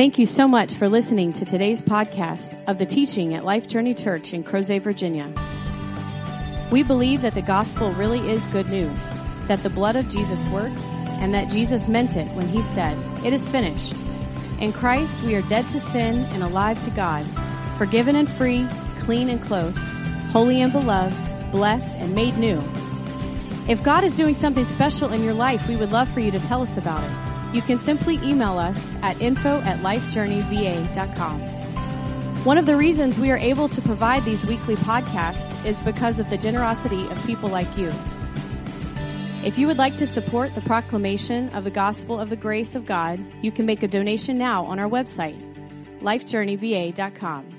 Thank you so much for listening to today's podcast of the teaching at Life Journey Church in Crozet, Virginia. We believe that the gospel really is good news, that the blood of Jesus worked, and that Jesus meant it when he said, It is finished. In Christ, we are dead to sin and alive to God, forgiven and free, clean and close, holy and beloved, blessed and made new. If God is doing something special in your life, we would love for you to tell us about it you can simply email us at info at lifejourneyva.com. One of the reasons we are able to provide these weekly podcasts is because of the generosity of people like you. If you would like to support the proclamation of the gospel of the grace of God, you can make a donation now on our website, lifejourneyva.com.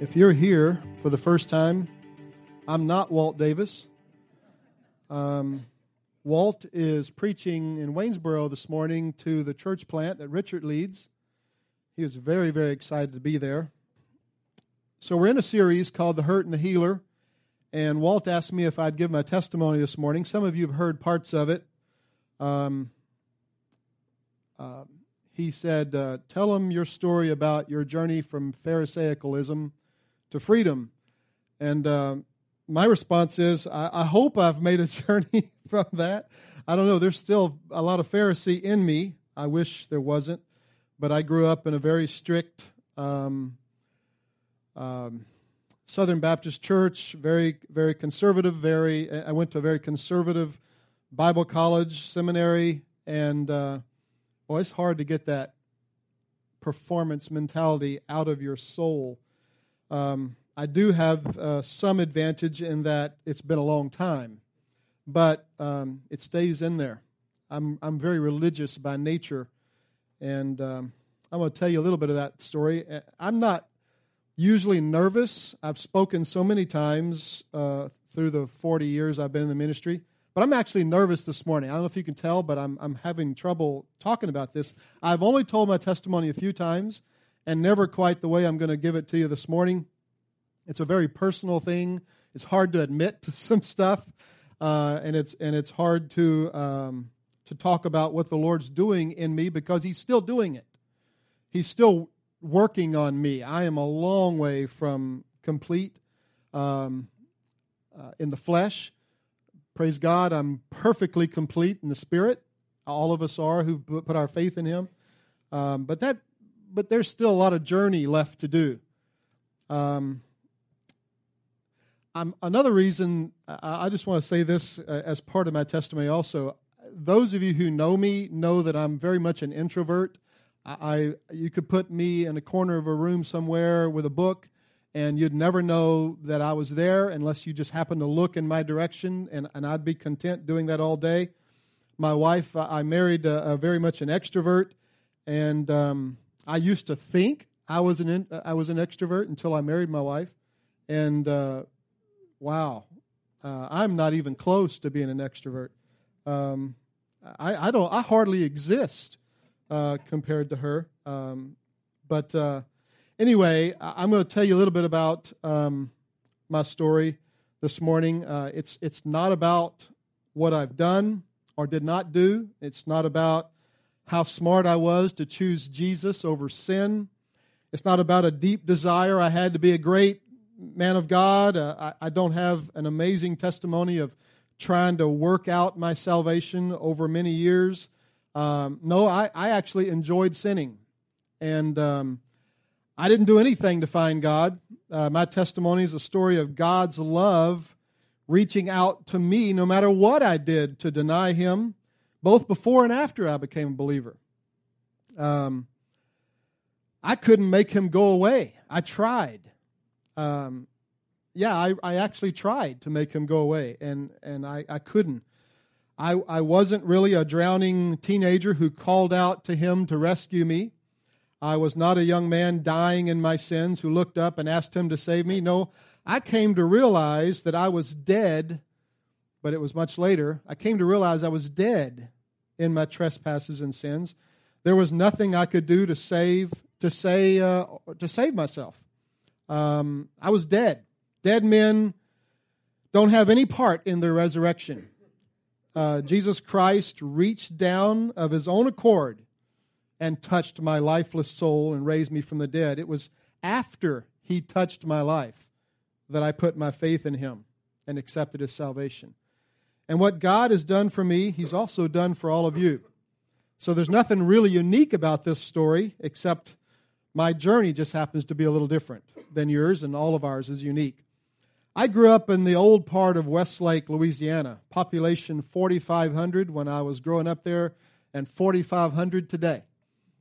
If you're here for the first time, I'm not Walt Davis. Um, Walt is preaching in Waynesboro this morning to the church plant that Richard leads. He was very, very excited to be there. So, we're in a series called The Hurt and the Healer. And Walt asked me if I'd give my testimony this morning. Some of you have heard parts of it. Um, uh, he said, uh, Tell him your story about your journey from Pharisaicalism to freedom. And uh, my response is, I, I hope I've made a journey from that. I don't know. There's still a lot of Pharisee in me. I wish there wasn't, but I grew up in a very strict um, um, Southern Baptist church, very, very conservative. Very, I went to a very conservative Bible college, seminary, and uh, well, it's hard to get that performance mentality out of your soul. Um, I do have uh, some advantage in that it's been a long time, but um, it stays in there. I'm, I'm very religious by nature, and um, I'm going to tell you a little bit of that story. Uh, I'm not usually nervous. I've spoken so many times uh, through the 40 years I've been in the ministry, but I'm actually nervous this morning. I don't know if you can tell, but I'm, I'm having trouble talking about this. I've only told my testimony a few times and never quite the way I'm going to give it to you this morning. It's a very personal thing. It's hard to admit to some stuff, uh, and it's and it's hard to um, to talk about what the Lord's doing in me because He's still doing it. He's still working on me. I am a long way from complete um, uh, in the flesh. Praise God, I'm perfectly complete in the spirit. All of us are who put our faith in Him. Um, but that, but there's still a lot of journey left to do. Um, um, another reason, I, I just want to say this uh, as part of my testimony also. Those of you who know me know that I'm very much an introvert. I, I you could put me in a corner of a room somewhere with a book, and you'd never know that I was there unless you just happened to look in my direction, and, and I'd be content doing that all day. My wife, I married a, a very much an extrovert, and um, I used to think I was an in, I was an extrovert until I married my wife, and uh, wow, uh, I'm not even close to being an extrovert. Um, I, I, don't. I hardly exist uh, compared to her. Um, but uh, anyway, I'm going to tell you a little bit about um, my story this morning. Uh, it's it's not about what I've done or did not do. It's not about how smart I was to choose Jesus over sin. It's not about a deep desire I had to be a great man of God. Uh, I, I, don't have an amazing testimony of trying to work out my salvation over many years. Um, no, I, I actually enjoyed sinning. And um, I didn't do anything to find God. Uh, my testimony is a story of God's love reaching out to me no matter what I did to deny Him, both before and after I became a believer. Um, I couldn't make Him go away. I tried um, yeah, I, I actually tried to make him go away, and, and I, I couldn't. I, I wasn't really a drowning teenager who called out to him to rescue me. I was not a young man dying in my sins who looked up and asked him to save me. No, I came to realize that I was dead, but it was much later. I came to realize I was dead in my trespasses and sins. There was nothing I could do to save to say uh, to save myself. Um, I was dead. Dead men don't have any part in the resurrection. uh, Jesus Christ reached down of his own accord and touched my lifeless soul and raised me from the dead. It was after he touched my life that I put my faith in him and accepted his salvation. And what God has done for me, he's also done for all of you. So there's nothing really unique about this story except my journey just happens to be a little different than yours, and all of ours is unique. I grew up in the old part of Westlake, Louisiana, population 4,500 when I was growing up there, and 4,500 today.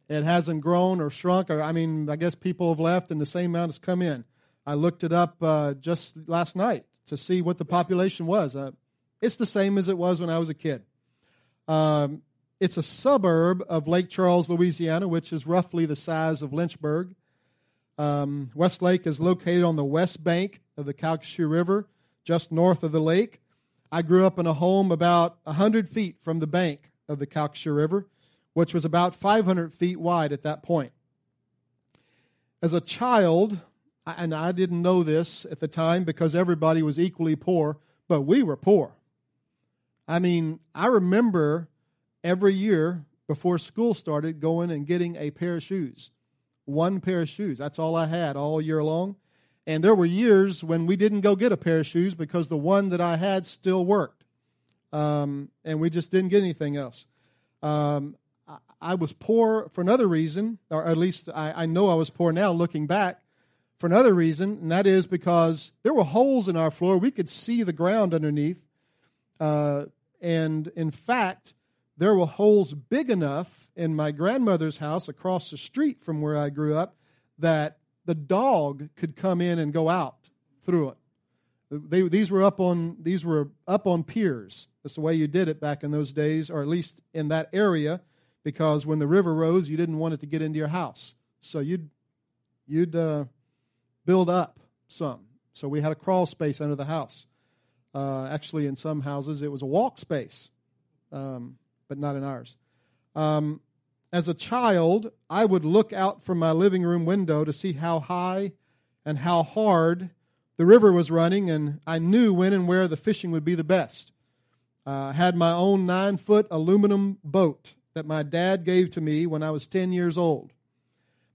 It hasn't grown or shrunk, or I mean, I guess people have left and the same amount has come in. I looked it up uh, just last night to see what the population was. Uh, it's the same as it was when I was a kid. Um, it's a suburb of Lake Charles, Louisiana, which is roughly the size of Lynchburg. Um, Westlake is located on the west bank of the Calcasieu River, just north of the lake. I grew up in a home about 100 feet from the bank of the Calcasieu River, which was about 500 feet wide at that point. As a child, and I didn't know this at the time because everybody was equally poor, but we were poor. I mean, I remember every year before school started going and getting a pair of shoes. One pair of shoes. That's all I had all year long. And there were years when we didn't go get a pair of shoes because the one that I had still worked. Um, and we just didn't get anything else. Um, I, I, was poor for another reason, or at least I, I know I was poor now looking back for another reason, and that is because there were holes in our floor. We could see the ground underneath. Uh, and in fact, there were holes big enough in my grandmother's house across the street from where I grew up that the dog could come in and go out through it. They, these were up on these were up on piers. That's the way you did it back in those days, or at least in that area, because when the river rose, you didn't want it to get into your house. So you'd you'd uh, build up some. So we had a crawl space under the house. Uh, actually, in some houses, it was a walk space, um, but not in ours. Um, as a child, I would look out from my living room window to see how high and how hard the river was running, and I knew when and where the fishing would be the best. Uh, I had my own nine foot aluminum boat that my dad gave to me when I was 10 years old.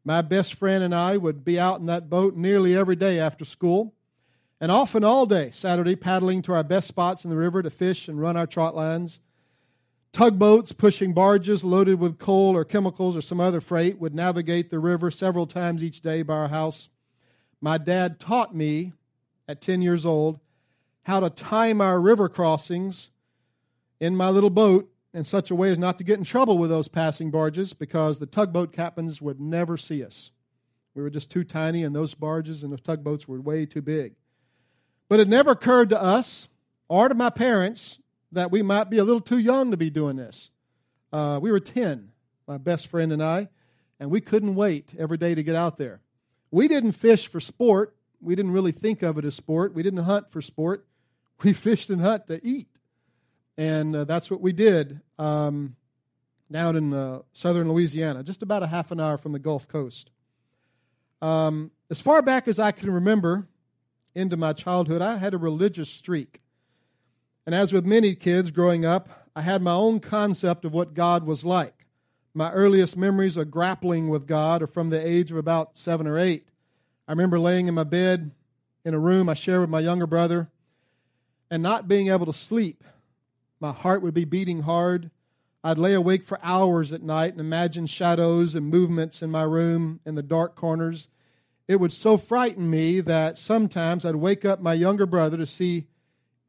My best friend and I would be out in that boat nearly every day after school, and often all day Saturday, paddling to our best spots in the river to fish and run our trot lines. Tugboats pushing barges loaded with coal or chemicals or some other freight would navigate the river several times each day by our house. My dad taught me at 10 years old how to time our river crossings in my little boat in such a way as not to get in trouble with those passing barges because the tugboat captains would never see us. We were just too tiny, and those barges and those tugboats were way too big. But it never occurred to us or to my parents that we might be a little too young to be doing this. Uh, we were 10, my best friend and I, and we couldn't wait every day to get out there. We didn't fish for sport. We didn't really think of it as sport. We didn't hunt for sport. We fished and hunt to eat. And uh, that's what we did um, down in uh, southern Louisiana, just about a half an hour from the Gulf Coast. Um, as far back as I can remember, into my childhood, I had a religious streak. And as with many kids growing up, I had my own concept of what God was like. My earliest memories of grappling with God are from the age of about seven or eight. I remember laying in my bed in a room I shared with my younger brother and not being able to sleep my heart would be beating hard. I'd lay awake for hours at night and imagine shadows and movements in my room in the dark corners. It would so frighten me that sometimes I'd wake up my younger brother to see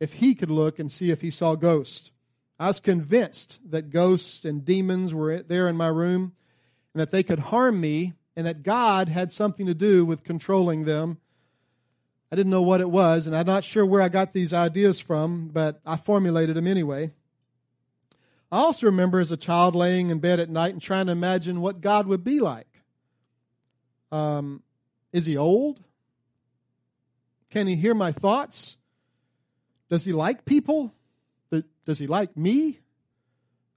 if he could look and see if he saw ghosts. I was convinced that ghosts and demons were there in my room and that they could harm me and that God had something to do with controlling them I didn't know what it was, and I'm not sure where I got these ideas from, but I formulated them anyway. I also remember as a child laying in bed at night and trying to imagine what God would be like. Um, is he old? Can he hear my thoughts? Does he like people? Does he like me?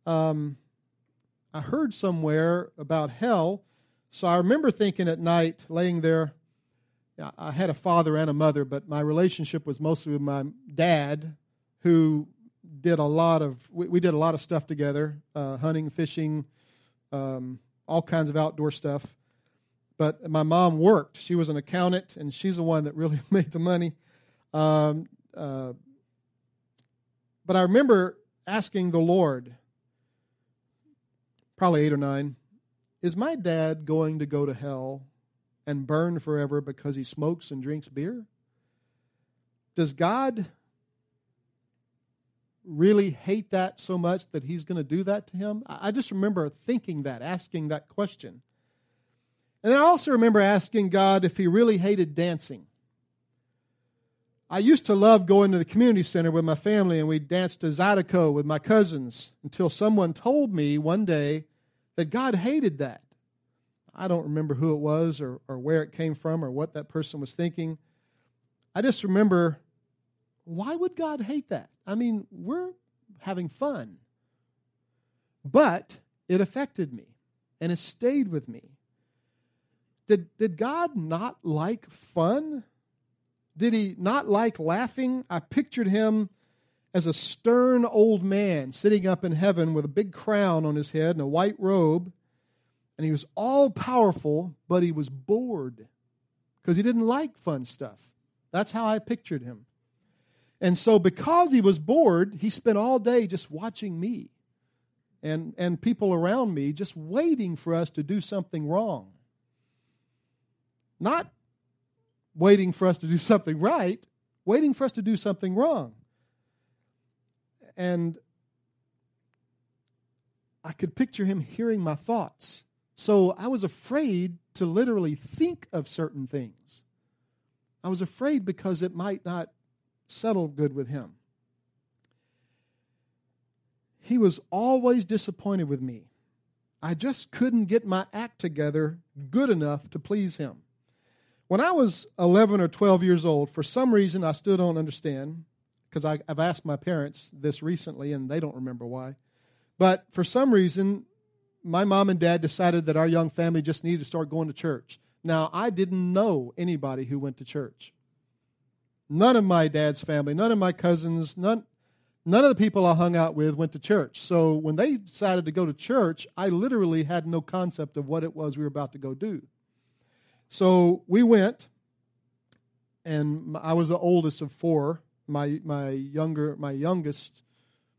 Um, I heard somewhere about hell, so I remember thinking at night, laying there, I had a father and a mother, but my relationship was mostly with my dad, who did a lot of we, we did a lot of stuff together, uh, hunting, fishing, um, all kinds of outdoor stuff. But my mom worked. She was an accountant, and she's the one that really made the money. Um, uh, but I remember asking the Lord, probably eight or nine, is my dad going to go to hell and burn forever because he smokes and drinks beer? Does God really hate that so much that he's going to do that to him? I just remember thinking that, asking that question. And then I also remember asking God if he really hated dancing. I used to love going to the community center with my family and we danced to Zydeco with my cousins until someone told me one day that God hated that. I don't remember who it was or, or where it came from or what that person was thinking. I just remember why would God hate that? I mean, we're having fun. But it affected me and it stayed with me. Did, did God not like fun? Did he not like laughing? I pictured him as a stern old man sitting up in heaven with a big crown on his head and a white robe. And he was all powerful, but he was bored because he didn't like fun stuff. That's how I pictured him. And so, because he was bored, he spent all day just watching me and, and people around me, just waiting for us to do something wrong. Not waiting for us to do something right, waiting for us to do something wrong. And I could picture him hearing my thoughts. So I was afraid to literally think of certain things. I was afraid because it might not settle good with him. He was always disappointed with me. I just couldn't get my act together good enough to please him. When I was 11 or 12 years old, for some reason I still don't understand, because I've asked my parents this recently and they don't remember why. But for some reason, my mom and dad decided that our young family just needed to start going to church. Now, I didn't know anybody who went to church. None of my dad's family, none of my cousins, none, none of the people I hung out with went to church. So when they decided to go to church, I literally had no concept of what it was we were about to go do. So we went, and I was the oldest of four. My my younger my youngest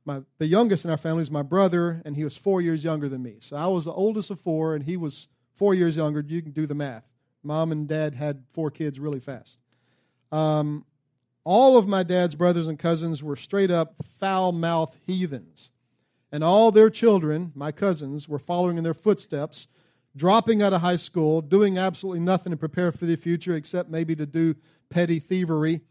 my the youngest in our family is my brother, and he was four years younger than me. So I was the oldest of four, and he was four years younger. You can do the math. Mom and dad had four kids really fast. Um, all of my dad's brothers and cousins were straight up foul mouthed heathens. And all their children, my cousins, were following in their footsteps dropping out of high school, doing absolutely nothing to prepare for the future except maybe to do petty thievery.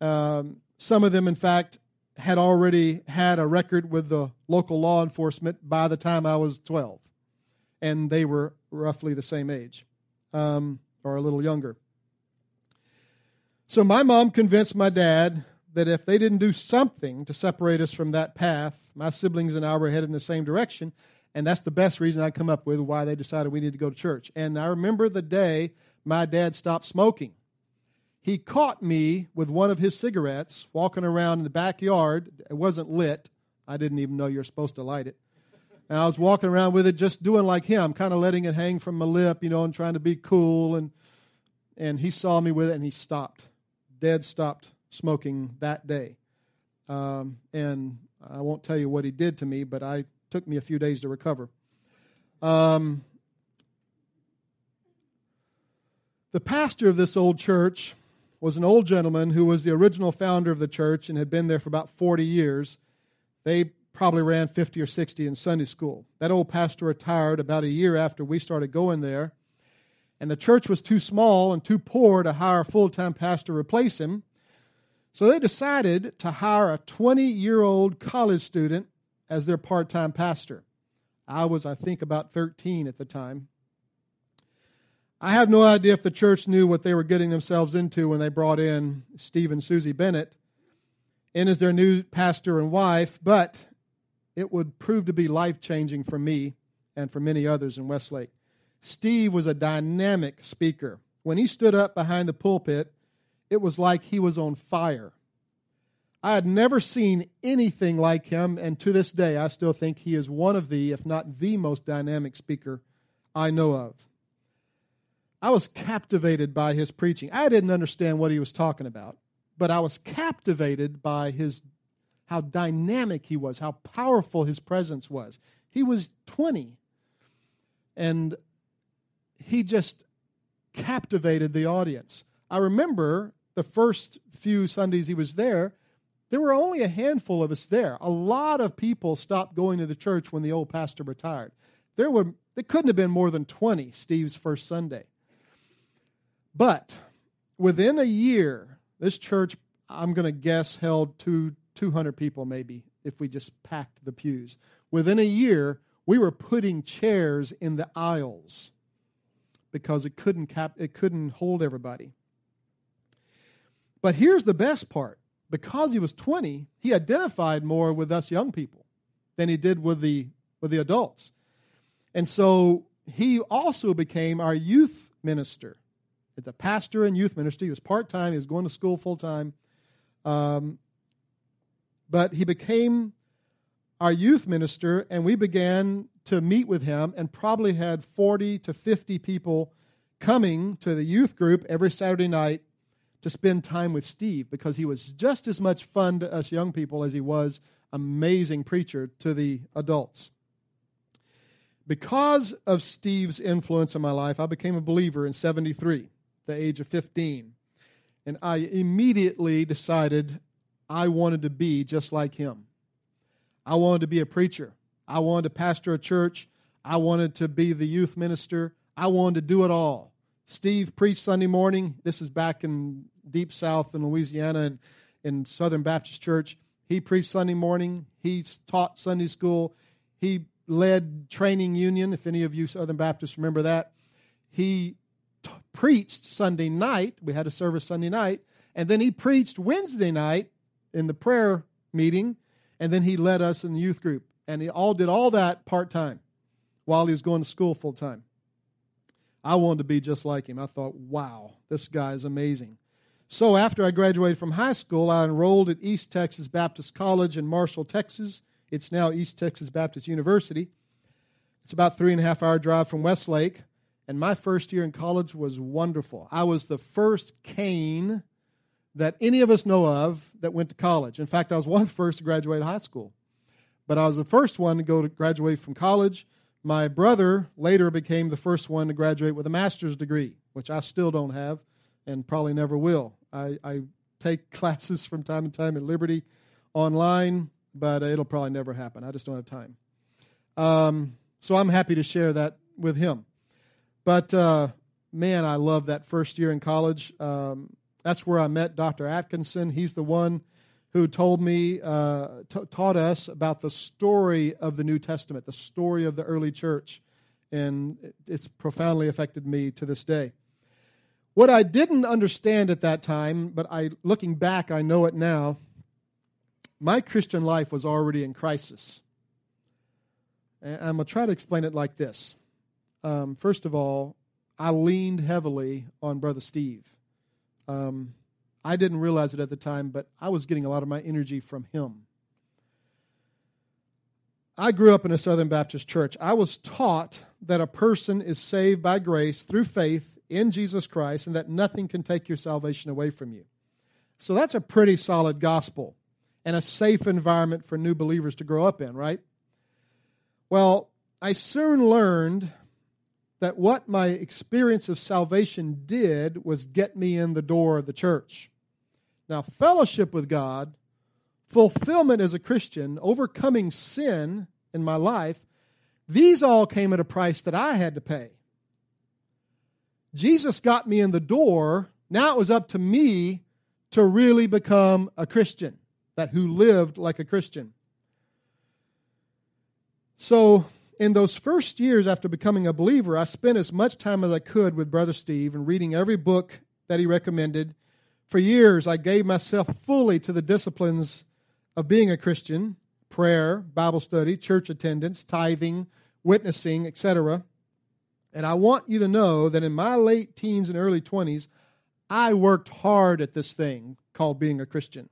Um, some of them, in fact, had already had a record with the local law enforcement by the time I was 12. And they were roughly the same age um, or a little younger. So my mom convinced my dad that if they didn't do something to separate us from that path, my siblings and I were headed in the same direction, and that's the best reason I come up with why they decided we need to go to church. And I remember the day my dad stopped smoking. He caught me with one of his cigarettes walking around in the backyard. It wasn't lit. I didn't even know you're supposed to light it. And I was walking around with it just doing like him, kind of letting it hang from my lip, you know, and trying to be cool. And, and he saw me with it and he stopped. Dad stopped smoking that day. Um, and I won't tell you what he did to me, but I took me a few days to recover. Um, the pastor of this old church was an old gentleman who was the original founder of the church and had been there for about 40 years. They probably ran 50 or 60 in Sunday school. That old pastor retired about a year after we started going there. And the church was too small and too poor to hire a full time pastor to replace him. So they decided to hire a 20 year old college student as their part time pastor. I was, I think, about 13 at the time. I have no idea if the church knew what they were getting themselves into when they brought in Steve and Susie Bennett in as their new pastor and wife, but it would prove to be life changing for me and for many others in Westlake. Steve was a dynamic speaker. When he stood up behind the pulpit, it was like he was on fire. I had never seen anything like him, and to this day, I still think he is one of the, if not the most dynamic speaker I know of. I was captivated by his preaching. I didn't understand what he was talking about, but I was captivated by his how dynamic he was, how powerful his presence was. He was 20 and he just captivated the audience. I remember the first few Sundays he was there, there were only a handful of us there. A lot of people stopped going to the church when the old pastor retired. There were there couldn't have been more than 20 Steve's first Sunday. But within a year, this church, I'm going to guess, held two, 200 people maybe if we just packed the pews. Within a year, we were putting chairs in the aisles because it couldn't, cap, it couldn't hold everybody. But here's the best part because he was 20, he identified more with us young people than he did with the, with the adults. And so he also became our youth minister the pastor and youth minister, He was part time, he was going to school full time. Um, but he became our youth minister, and we began to meet with him, and probably had 40 to 50 people coming to the youth group every Saturday night to spend time with Steve because he was just as much fun to us young people as he was amazing preacher to the adults. Because of Steve's influence in my life, I became a believer in 73 the age of 15. And I immediately decided I wanted to be just like him. I wanted to be a preacher. I wanted to pastor a church. I wanted to be the youth minister. I wanted to do it all. Steve preached Sunday morning. This is back in deep south in Louisiana and in Southern Baptist Church. He preached Sunday morning. He taught Sunday school. He led training union, if any of you Southern Baptists remember that. He preached Sunday night. We had a service Sunday night. And then he preached Wednesday night in the prayer meeting. And then he led us in the youth group. And he all did all that part time while he was going to school full time. I wanted to be just like him. I thought, wow, this guy is amazing. So after I graduated from high school, I enrolled at East Texas Baptist College in Marshall, Texas. It's now East Texas Baptist University. It's about three and a half hour drive from Westlake. And my first year in college was wonderful. I was the first Cain that any of us know of that went to college. In fact, I was one of the first to graduate high school. But I was the first one to go to graduate from college. My brother later became the first one to graduate with a master's degree, which I still don't have and probably never will. I, I take classes from time to time at Liberty online, but it'll probably never happen. I just don't have time. Um, so I'm happy to share that with him. But uh, man, I love that first year in college. Um, that's where I met Dr. Atkinson. He's the one who told me, uh, t- taught us about the story of the New Testament, the story of the early church. And it's profoundly affected me to this day. What I didn't understand at that time, but I, looking back, I know it now. My Christian life was already in crisis. And I'm going to try to explain it like this um, first of all, I leaned heavily on Brother Steve. Um, I didn't realize it at the time, but I was getting a lot of my energy from him. I grew up in a Southern Baptist church. I was taught that a person is saved by grace through faith in Jesus Christ and that nothing can take your salvation away from you. So that's a pretty solid gospel and a safe environment for new believers to grow up in, right? Well, I soon learned that what my experience of salvation did was get me in the door of the church. Now, fellowship with God, fulfillment as a Christian, overcoming sin in my life, these all came at a price that I had to pay. Jesus got me in the door. Now it was up to me to really become a Christian, that who lived like a Christian. So in those first years after becoming a believer, I spent as much time as I could with Brother Steve and reading every book that he recommended. For years, I gave myself fully to the disciplines of being a Christian prayer, Bible study, church attendance, tithing, witnessing, etc. And I want you to know that in my late teens and early 20s, I worked hard at this thing called being a Christian.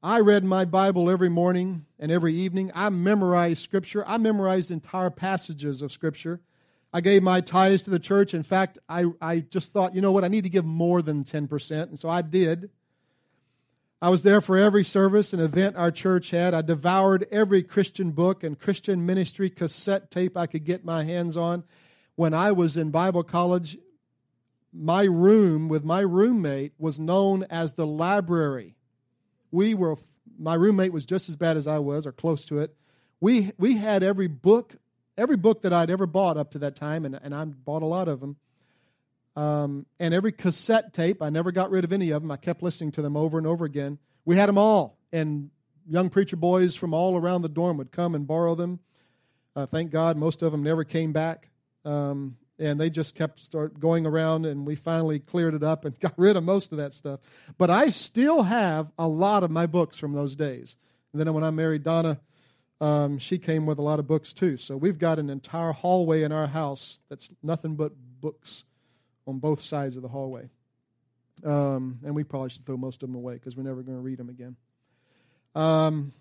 I read my Bible every morning and every evening. I memorized Scripture. I memorized entire passages of Scripture. I gave my tithes to the church. In fact, I, I just thought, you know what, I need to give more than 10%. And so I did. I was there for every service and event our church had. I devoured every Christian book and Christian ministry cassette tape I could get my hands on. When I was in Bible college, my room with my roommate was known as the library. We were, my roommate was just as bad as I was, or close to it. We, we had every book, every book that I'd ever bought up to that time, and, and I bought a lot of them. Um, and every cassette tape, I never got rid of any of them. I kept listening to them over and over again. We had them all, and young preacher boys from all around the dorm would come and borrow them. Uh, thank God, most of them never came back. Um, and they just kept start going around and we finally cleared it up and got rid of most of that stuff but i still have a lot of my books from those days and then when i married donna um, she came with a lot of books too so we've got an entire hallway in our house that's nothing but books on both sides of the hallway um, and we probably should throw most of them away because we're never going to read them again um,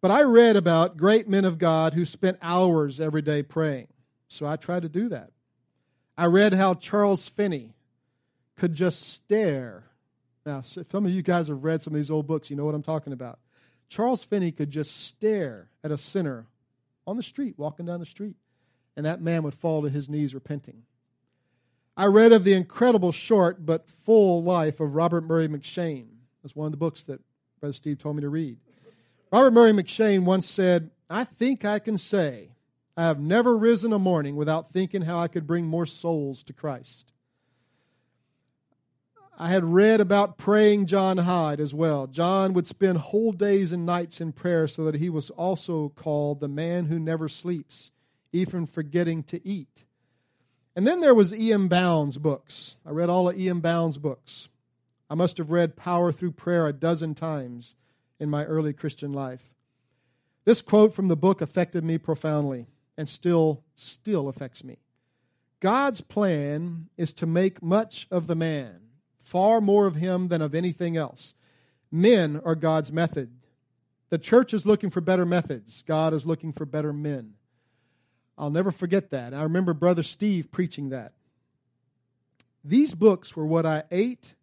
but I read about great men of God who spent hours every day praying. So I tried to do that. I read how Charles Finney could just stare. Now, some of you guys have read some of these old books. You know what I'm talking about. Charles Finney could just stare at a sinner on the street, walking down the street, and that man would fall to his knees repenting. I read of the incredible short but full life of Robert Murray M'Cheyne. That's one of the books that Brother Steve told me to read. Robert Murray M'Cheyne once said, I think I can say I have never risen a morning without thinking how I could bring more souls to Christ. I had read about praying John Hyde as well. John would spend whole days and nights in prayer so that he was also called the man who never sleeps, even forgetting to eat. And then there was E.M. Bounds' books. I read all of E.M. Bounds' books. I must have read Power Through Prayer a dozen times in my early Christian life. This quote from the book affected me profoundly and still still affects me. God's plan is to make much of the man, far more of him than of anything else. Men are God's method. The church is looking for better methods. God is looking for better men. I'll never forget that. I remember Brother Steve preaching that. These books were what I ate,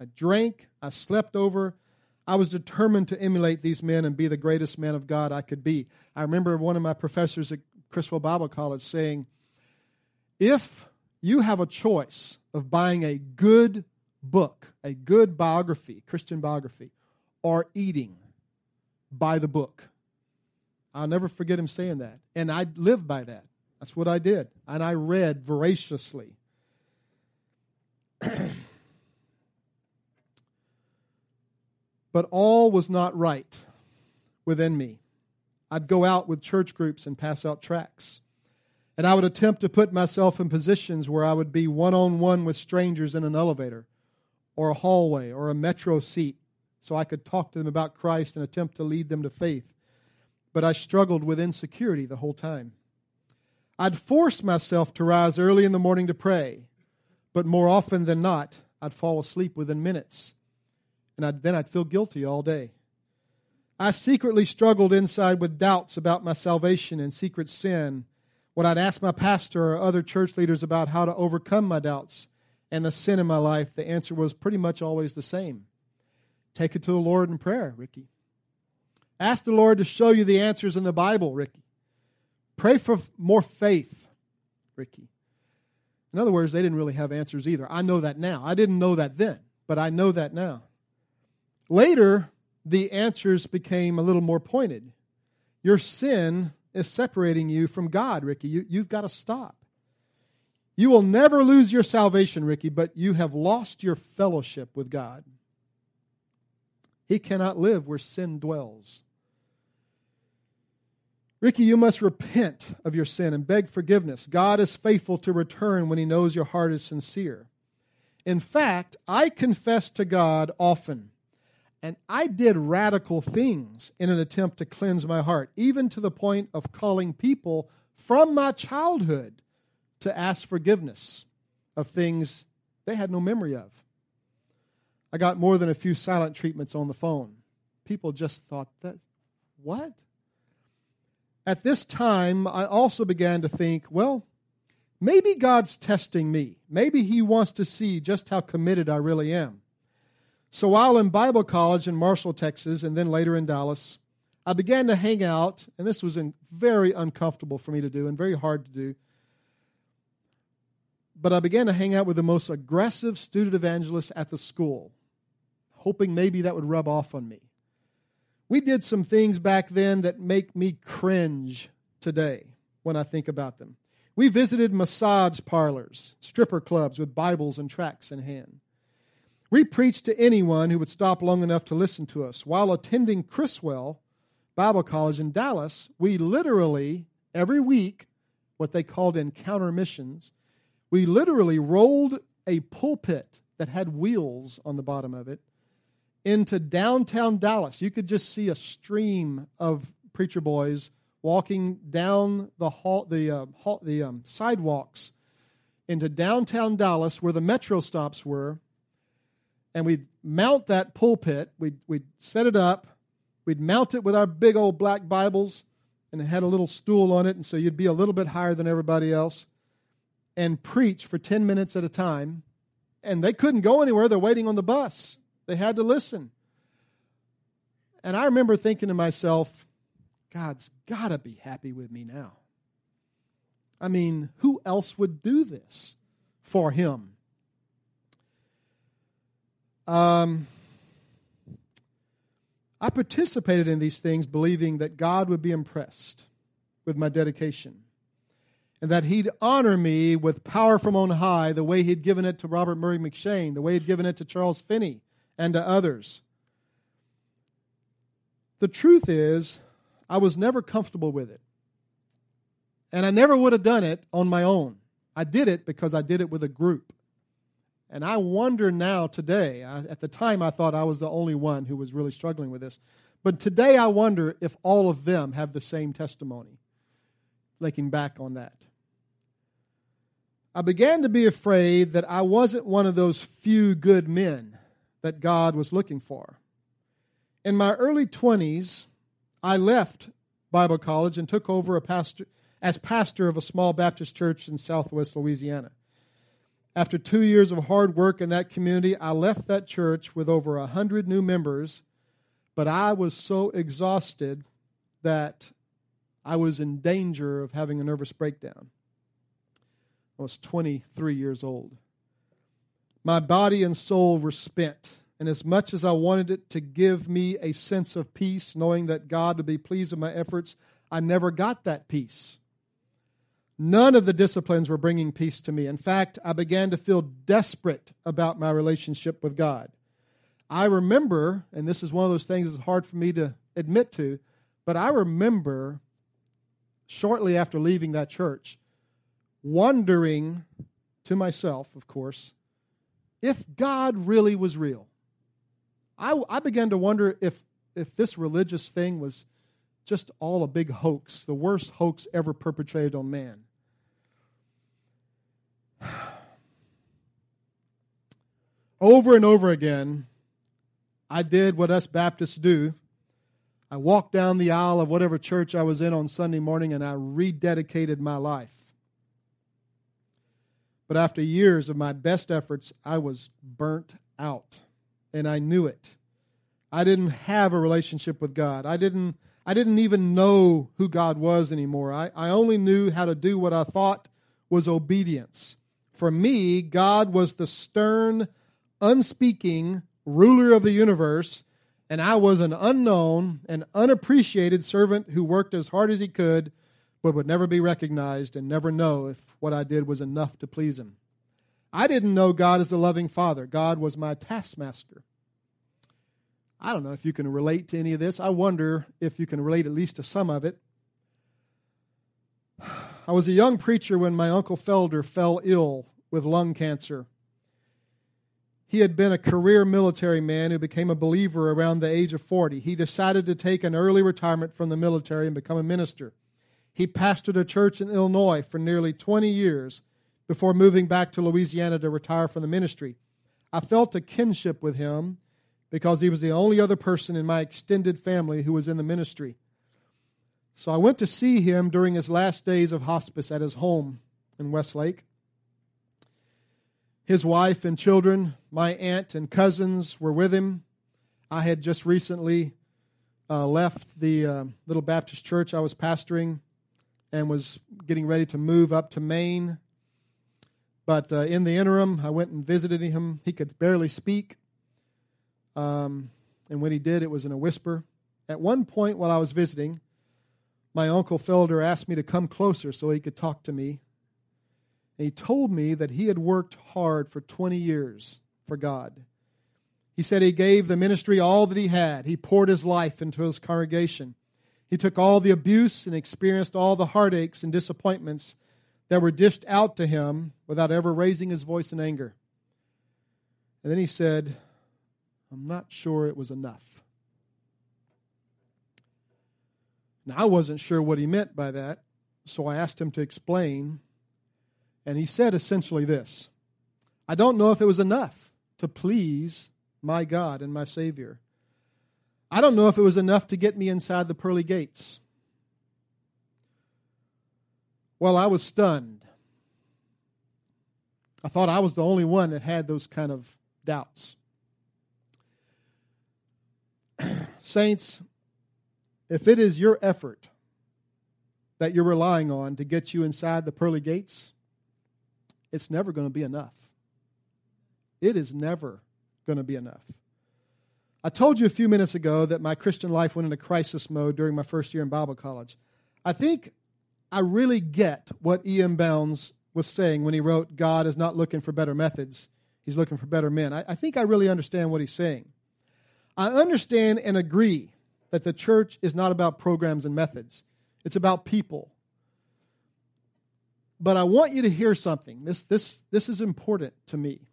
I drank, I slept over. I was determined to emulate these men and be the greatest man of God I could be. I remember one of my professors at Criswell Bible College saying, if you have a choice of buying a good book, a good biography, Christian biography, or eating, buy the book. I'll never forget him saying that. And I lived by that. That's what I did. And I read voraciously. but all was not right within me. I'd go out with church groups and pass out tracts. And I would attempt to put myself in positions where I would be one on one with strangers in an elevator or a hallway or a metro seat so I could talk to them about Christ and attempt to lead them to faith. But I struggled with insecurity the whole time. I'd force myself to rise early in the morning to pray, but more often than not, I'd fall asleep within minutes. And I'd, then I'd feel guilty all day. I secretly struggled inside with doubts about my salvation and secret sin. When I'd ask my pastor or other church leaders about how to overcome my doubts and the sin in my life, the answer was pretty much always the same take it to the Lord in prayer, Ricky. Ask the Lord to show you the answers in the Bible, Ricky. Pray for more faith, Ricky. In other words, they didn't really have answers either. I know that now. I didn't know that then, but I know that now. Later, the answers became a little more pointed. Your sin is separating you from God, Ricky. You, you've got to stop. You will never lose your salvation, Ricky, but you have lost your fellowship with God. He cannot live where sin dwells. Ricky, you must repent of your sin and beg forgiveness. God is faithful to return when He knows your heart is sincere. In fact, I confess to God often and I did radical things in an attempt to cleanse my heart, even to the point of calling people from my childhood to ask forgiveness of things they had no memory of. I got more than a few silent treatments on the phone. People just thought that, what? At this time, I also began to think, well, maybe God's testing me. Maybe He wants to see just how committed I really am. So while in Bible college in Marshall, Texas, and then later in Dallas, I began to hang out, and this was very uncomfortable for me to do and very hard to do. But I began to hang out with the most aggressive student evangelists at the school, hoping maybe that would rub off on me. We did some things back then that make me cringe today when I think about them. We visited massage parlors, stripper clubs with Bibles and tracts in hand. We preached to anyone who would stop long enough to listen to us. While attending Criswell Bible College in Dallas, we literally, every week, what they called encounter missions, we literally rolled a pulpit that had wheels on the bottom of it into downtown Dallas. You could just see a stream of preacher boys walking down the hall, the uh, hall, the um, sidewalks into downtown Dallas, where the metro stops were, and we'd mount that pulpit. We'd we'd set it up. We'd mount it with our big old black Bibles, and it had a little stool on it, and so you'd be a little bit higher than everybody else, and preach for ten minutes at a time. And they couldn't go anywhere; they're waiting on the bus. They had to listen. And I remember thinking to myself, God's got to be happy with me now. I mean, who else would do this for him? Um, I participated in these things believing that God would be impressed with my dedication and that he'd honor me with power from on high the way he'd given it to Robert Murray M'Cheyne, the way he'd given it to Charles Finney, and to others. The truth is, I was never comfortable with it. And I never would have done it on my own. I did it because I did it with a group. And I wonder now, today, I, at the time I thought I was the only one who was really struggling with this. But today I wonder if all of them have the same testimony, looking back on that. I began to be afraid that I wasn't one of those few good men that God was looking for. In my early 20s, I left Bible college and took over pastor, as pastor of a small Baptist church in southwest Louisiana. After two years of hard work in that community, I left that church with over a hundred new members, but I was so exhausted that I was in danger of having a nervous breakdown. I was 23 years old. My body and soul were spent. And as much as I wanted it to give me a sense of peace, knowing that God would be pleased with my efforts, I never got that peace. None of the disciplines were bringing peace to me. In fact, I began to feel desperate about my relationship with God. I remember, and this is one of those things that's hard for me to admit to, but I remember shortly after leaving that church, wondering to myself, of course, if God really was real. I, I began to wonder if, if this religious thing was just all a big hoax, the worst hoax ever perpetrated on man. Over and over again, I did what us Baptists do. I walked down the aisle of whatever church I was in on Sunday morning and I rededicated my life. But after years of my best efforts, I was burnt out. And I knew it. I didn't have a relationship with God. I didn't, I didn't even know who God was anymore. I, I only knew how to do what I thought was obedience. For me, God was the stern, unspeaking ruler of the universe, and I was an unknown and unappreciated servant who worked as hard as he could but would never be recognized and never know if what I did was enough to please him. I didn't know God as a loving father. God was my taskmaster. I don't know if you can relate to any of this. I wonder if you can relate at least to some of it. I was a young preacher when my Uncle Felder fell ill with lung cancer. He had been a career military man who became a believer around the age of 40. He decided to take an early retirement from the military and become a minister. He pastored a church in Illinois for nearly 20 years before moving back to Louisiana to retire from the ministry. I felt a kinship with him because he was the only other person in my extended family who was in the ministry. So I went to see him during his last days of hospice at his home in Westlake. His wife and children, my aunt and cousins were with him. I had just recently uh, left the uh, little Baptist church I was pastoring and was getting ready to move up to Maine. But uh, in the interim, I went and visited him. He could barely speak. Um, and when he did, it was in a whisper. At one point while I was visiting, my uncle Felder asked me to come closer so he could talk to me. And he told me that he had worked hard for 20 years for God. He said he gave the ministry all that he had. He poured his life into his congregation. He took all the abuse and experienced all the heartaches and disappointments that were dished out to him without ever raising his voice in anger. And then he said, I'm not sure it was enough. Now, I wasn't sure what he meant by that, so I asked him to explain. And he said essentially this I don't know if it was enough to please my God and my Savior. I don't know if it was enough to get me inside the pearly gates. Well, I was stunned. I thought I was the only one that had those kind of doubts. Saints, if it is your effort that you're relying on to get you inside the pearly gates, it's never going to be enough. It is never going to be enough. I told you a few minutes ago that my Christian life went into crisis mode during my first year in Bible college. I think I really get what E.M. Bounds was saying when he wrote, God is not looking for better methods, he's looking for better men. I, I think I really understand what he's saying. I understand and agree that the church is not about programs and methods, it's about people. But I want you to hear something. This, this, this is important to me.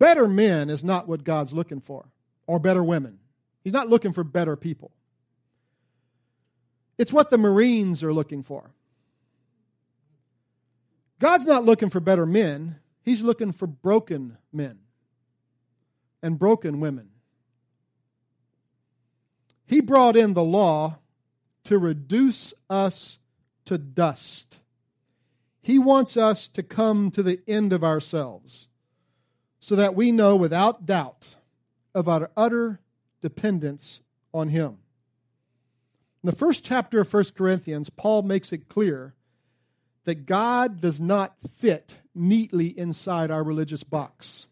Better men is not what God's looking for, or better women. He's not looking for better people. It's what the Marines are looking for. God's not looking for better men, He's looking for broken men and broken women. He brought in the law to reduce us to dust. He wants us to come to the end of ourselves so that we know without doubt of our utter dependence on Him. In the first chapter of 1 Corinthians, Paul makes it clear that God does not fit neatly inside our religious box.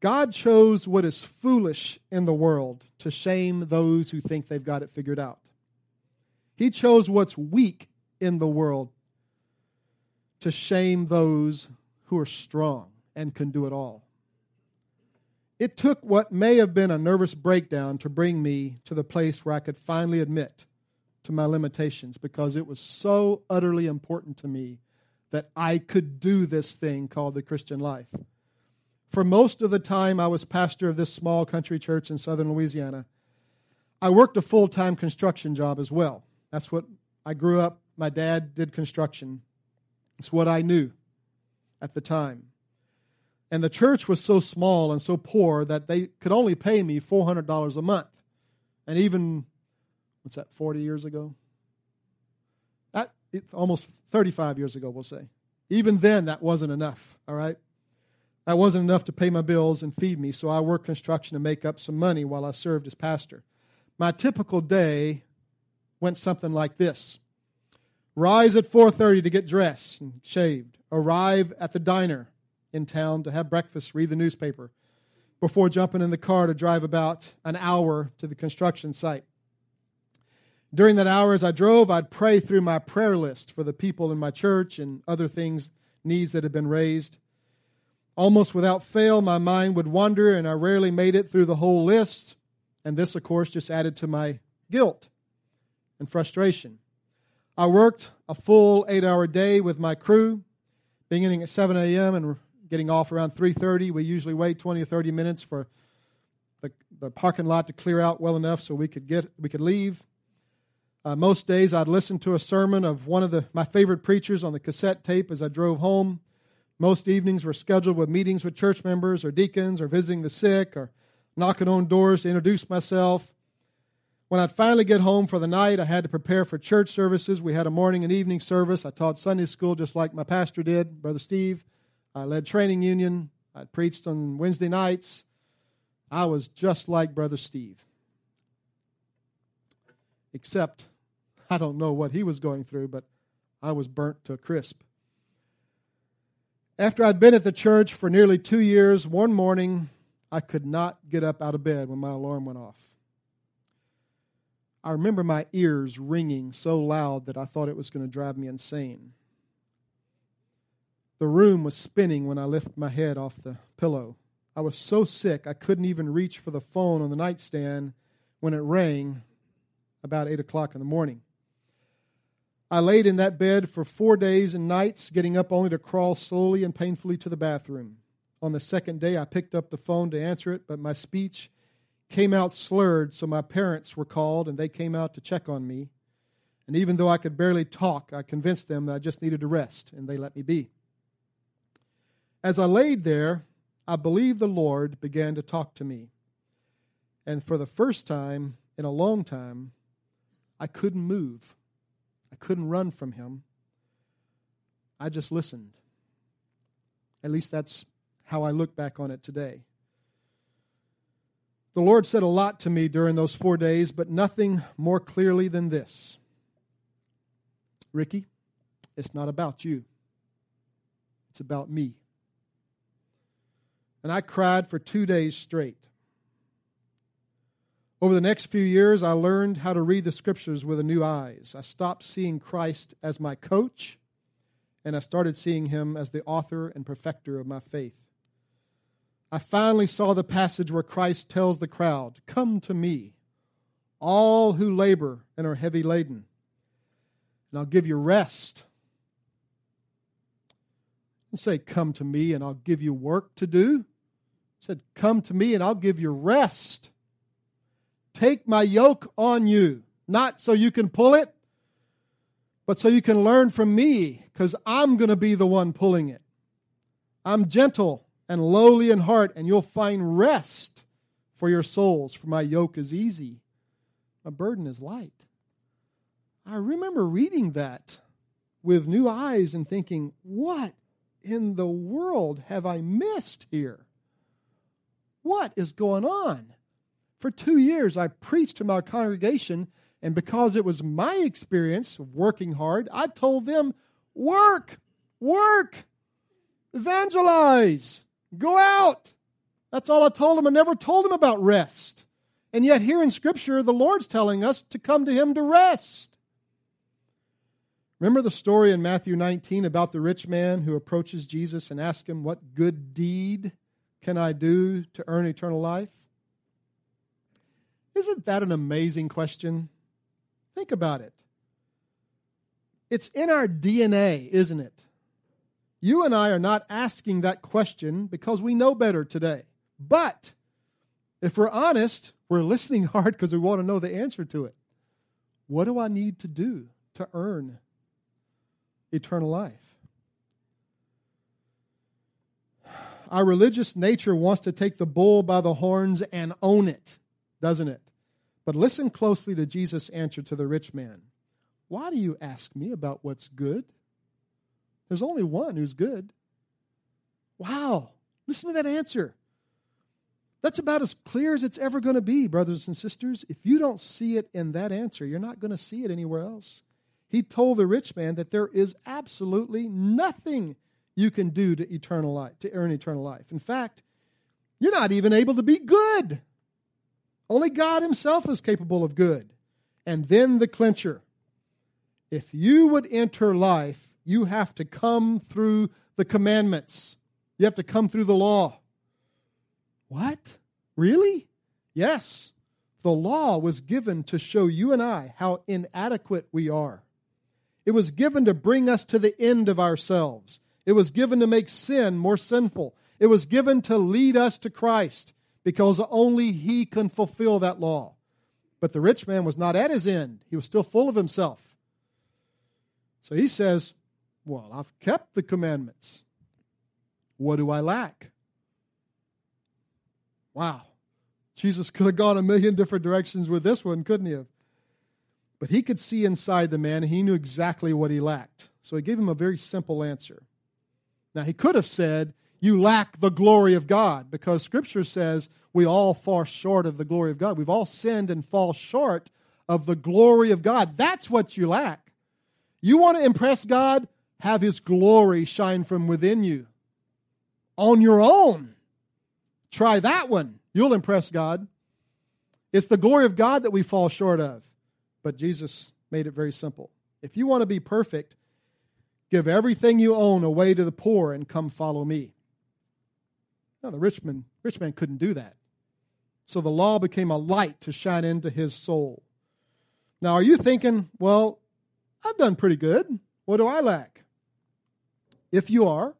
God chose what is foolish in the world to shame those who think they've got it figured out. He chose what's weak in the world to shame those who are strong and can do it all. It took what may have been a nervous breakdown to bring me to the place where I could finally admit to my limitations because it was so utterly important to me that I could do this thing called the Christian life. For most of the time I was pastor of this small country church in southern Louisiana, I worked a full time construction job as well. That's what I grew up. My dad did construction. It's what I knew at the time. And the church was so small and so poor that they could only pay me $400 a month. And even, what's that, 40 years ago? That, almost 35 years ago, we'll say. Even then, that wasn't enough, all right? That wasn't enough to pay my bills and feed me, so I worked construction to make up some money while I served as pastor. My typical day went something like this. Rise at 4:30 to get dressed and shaved. Arrive at the diner in town to have breakfast, read the newspaper before jumping in the car to drive about an hour to the construction site. During that hour as I drove, I'd pray through my prayer list for the people in my church and other things, needs that had been raised. Almost without fail, my mind would wander, and I rarely made it through the whole list. And this, of course, just added to my guilt and frustration. I worked a full eight hour day with my crew, beginning at 7 a.m. and getting off around 3.30. We usually wait 20 or 30 minutes for the, the parking lot to clear out well enough so we could, get, we could leave. Uh, most days I'd listen to a sermon of one of the, my favorite preachers on the cassette tape as I drove home Most evenings were scheduled with meetings with church members or deacons or visiting the sick or knocking on doors to introduce myself. When I'd finally get home for the night, I had to prepare for church services. We had a morning and evening service. I taught Sunday school just like my pastor did, Brother Steve. I led training union. I preached on Wednesday nights. I was just like Brother Steve. Except, I don't know what he was going through, but I was burnt to a crisp. After I'd been at the church for nearly two years, one morning I could not get up out of bed when my alarm went off. I remember my ears ringing so loud that I thought it was going to drive me insane. The room was spinning when I lifted my head off the pillow. I was so sick I couldn't even reach for the phone on the nightstand when it rang about 8 o'clock in the morning. I laid in that bed for four days and nights, getting up only to crawl slowly and painfully to the bathroom. On the second day, I picked up the phone to answer it, but my speech came out slurred, so my parents were called and they came out to check on me. And even though I could barely talk, I convinced them that I just needed to rest, and they let me be. As I laid there, I believe the Lord began to talk to me. And for the first time in a long time, I couldn't move. I couldn't run from Him. I just listened. At least that's how I look back on it today. The Lord said a lot to me during those four days, but nothing more clearly than this Ricky, it's not about you, it's about me. And I cried for two days straight. Over the next few years, I learned how to read the scriptures with a new eyes. I stopped seeing Christ as my coach, and I started seeing him as the author and perfecter of my faith. I finally saw the passage where Christ tells the crowd, Come to me, all who labor and are heavy laden, and I'll give you rest. And say, Come to me, and I'll give you work to do. Said, Come to me, and I'll give you rest. Take my yoke on you, not so you can pull it, but so you can learn from me, because I'm going to be the one pulling it. I'm gentle and lowly in heart, and you'll find rest for your souls. For my yoke is easy, my burden is light. I remember reading that with new eyes and thinking, what in the world have I missed here? What is going on? For two years, I preached to my congregation, and because it was my experience of working hard, I told them, work, work, evangelize. Go out. That's all I told them. I never told them about rest. And yet, here in Scripture, the Lord's telling us to come to Him to rest. Remember the story in Matthew 19 about the rich man who approaches Jesus and asks him, What good deed can I do to earn eternal life? Isn't that an amazing question? Think about it. It's in our DNA, isn't it? You and I are not asking that question because we know better today. But if we're honest, we're listening hard because we want to know the answer to it. What do I need to do to earn eternal life? Our religious nature wants to take the bull by the horns and own it, doesn't it? But listen closely to Jesus' answer to the rich man. Why do you ask me about what's good? There's only one who's good. Wow. Listen to that answer. That's about as clear as it's ever going to be, brothers and sisters. If you don't see it in that answer, you're not going to see it anywhere else. He told the rich man that there is absolutely nothing you can do to eternal life, to earn eternal life. In fact, you're not even able to be good. Only God himself is capable of good. And then the clincher. If you would enter life you have to come through the commandments. You have to come through the law. What? Really? Yes. The law was given to show you and I how inadequate we are. It was given to bring us to the end of ourselves. It was given to make sin more sinful. It was given to lead us to Christ because only He can fulfill that law. But the rich man was not at his end, he was still full of himself. So he says, well, I've kept the commandments. What do I lack? Wow. Jesus could have gone a million different directions with this one, couldn't he have? But he could see inside the man, and he knew exactly what he lacked. So he gave him a very simple answer. Now, he could have said, You lack the glory of God, because Scripture says we all fall short of the glory of God. We've all sinned and fall short of the glory of God. That's what you lack. You want to impress God? Have His glory shine from within you. On your own. Try that one. You'll impress God. It's the glory of God that we fall short of. But Jesus made it very simple. If you want to be perfect, give everything you own away to the poor and come follow me. Now, the rich man, rich man couldn't do that. So the law became a light to shine into his soul. Now, are you thinking, well, I've done pretty good. What do I lack? If you are,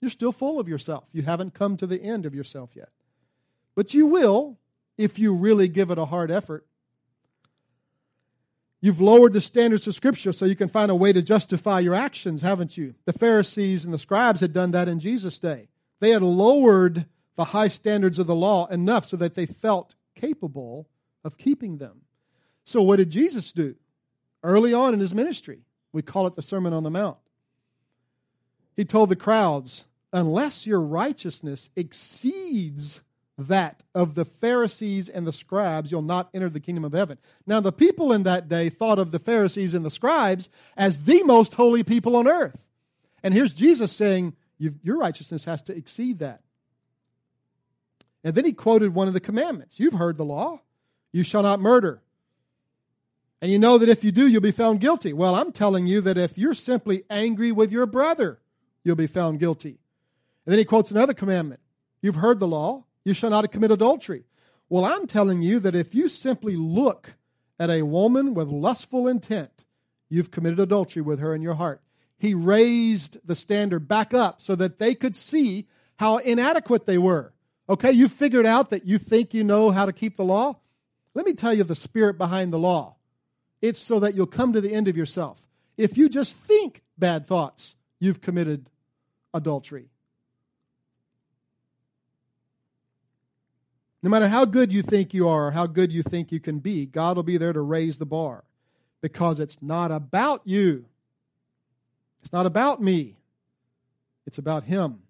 you're still full of yourself. You haven't come to the end of yourself yet. But you will if you really give it a hard effort. You've lowered the standards of Scripture so you can find a way to justify your actions, haven't you? The Pharisees and the scribes had done that in Jesus' day. They had lowered the high standards of the law enough so that they felt capable of keeping them. So, what did Jesus do? Early on in his ministry, we call it the Sermon on the Mount. He told the crowds, Unless your righteousness exceeds that of the Pharisees and the scribes, you'll not enter the kingdom of heaven. Now, the people in that day thought of the Pharisees and the scribes as the most holy people on earth. And here's Jesus saying, Your righteousness has to exceed that. And then he quoted one of the commandments. You've heard the law you shall not murder. And you know that if you do, you'll be found guilty. Well, I'm telling you that if you're simply angry with your brother, you'll be found guilty. And then he quotes another commandment You've heard the law you shall not commit adultery. Well, I'm telling you that if you simply look at a woman with lustful intent, you've committed adultery with her in your heart. He raised the standard back up so that they could see how inadequate they were. Okay, you figured out that you think you know how to keep the law? Let me tell you the spirit behind the law. It's so that you'll come to the end of yourself. If you just think bad thoughts, you've committed adultery. No matter how good you think you are or how good you think you can be, God will be there to raise the bar because it's not about you. It's not about me. It's about Him.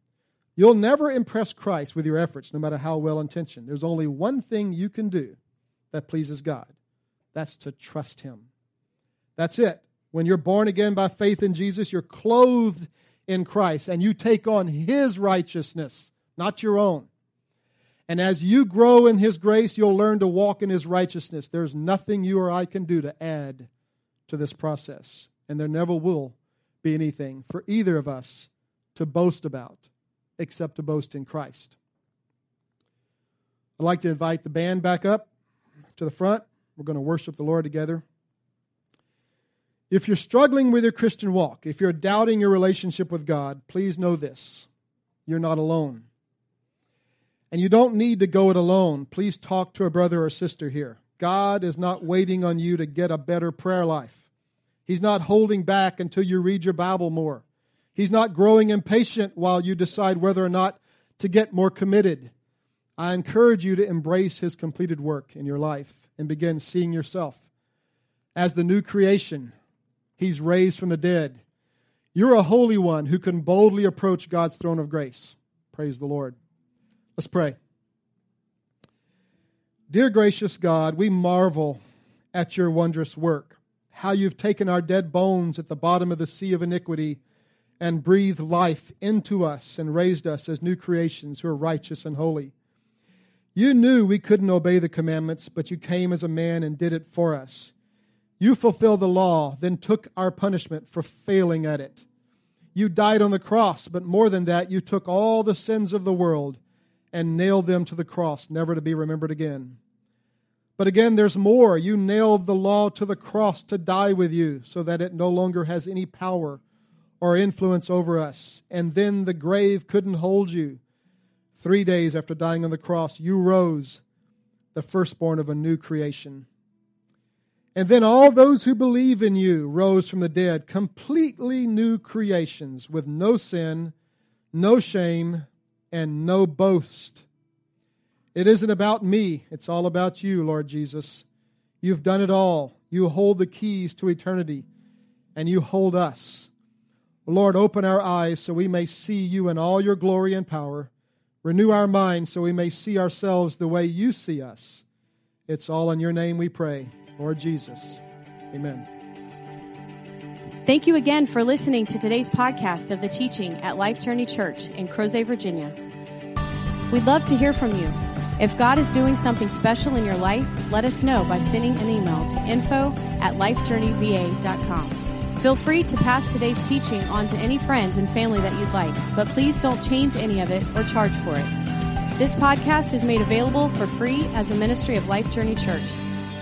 You'll never impress Christ with your efforts, no matter how well intentioned. There's only one thing you can do that pleases God that's to trust Him. That's it. When you're born again by faith in Jesus, you're clothed in Christ and you take on His righteousness, not your own. And as you grow in His grace, you'll learn to walk in His righteousness. There's nothing you or I can do to add to this process. And there never will be anything for either of us to boast about except to boast in Christ. I'd like to invite the band back up to the front. We're going to worship the Lord together. If you're struggling with your Christian walk, if you're doubting your relationship with God, please know this you're not alone. And you don't need to go it alone. Please talk to a brother or sister here. God is not waiting on you to get a better prayer life. He's not holding back until you read your Bible more. He's not growing impatient while you decide whether or not to get more committed. I encourage you to embrace His completed work in your life and begin seeing yourself as the new creation He's raised from the dead. You're a holy one who can boldly approach God's throne of grace. Praise the Lord. Let's pray. Dear gracious God, we marvel at your wondrous work, how you've taken our dead bones at the bottom of the sea of iniquity and breathed life into us and raised us as new creations who are righteous and holy. You knew we couldn't obey the commandments, but you came as a man and did it for us. You fulfilled the law, then took our punishment for failing at it. You died on the cross, but more than that, you took all the sins of the world and nailed them to the cross, never to be remembered again. But again, there's more. You nailed the law to the cross to die with you so that it no longer has any power or influence over us. And then the grave couldn't hold you. Three days after dying on the cross, you rose, the firstborn of a new creation. And then all those who believe in you rose from the dead, completely new creations with no sin no shame, and no boast. It isn't about me, it's all about you, Lord Jesus. You've done it all. You hold the keys to eternity, and you hold us. Lord, open our eyes so we may see you in all your glory and power. Renew our minds so we may see ourselves the way you see us. It's all in your name we pray, Lord Jesus. Amen. Thank you again for listening to today's podcast of the teaching at Life Journey Church in Crozet, Virginia. We'd love to hear from you. If God is doing something special in your life, let us know by sending an email to info at lifejourneyva.com. Feel free to pass today's teaching on to any friends and family that you'd like, but please don't change any of it or charge for it. This podcast is made available for free as a ministry of Life Journey Church.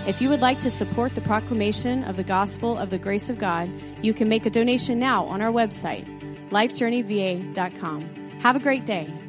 If you would like to support the proclamation of the gospel of the grace of God, you can make a donation now on our website, lifejourneyva.com. Have a great day.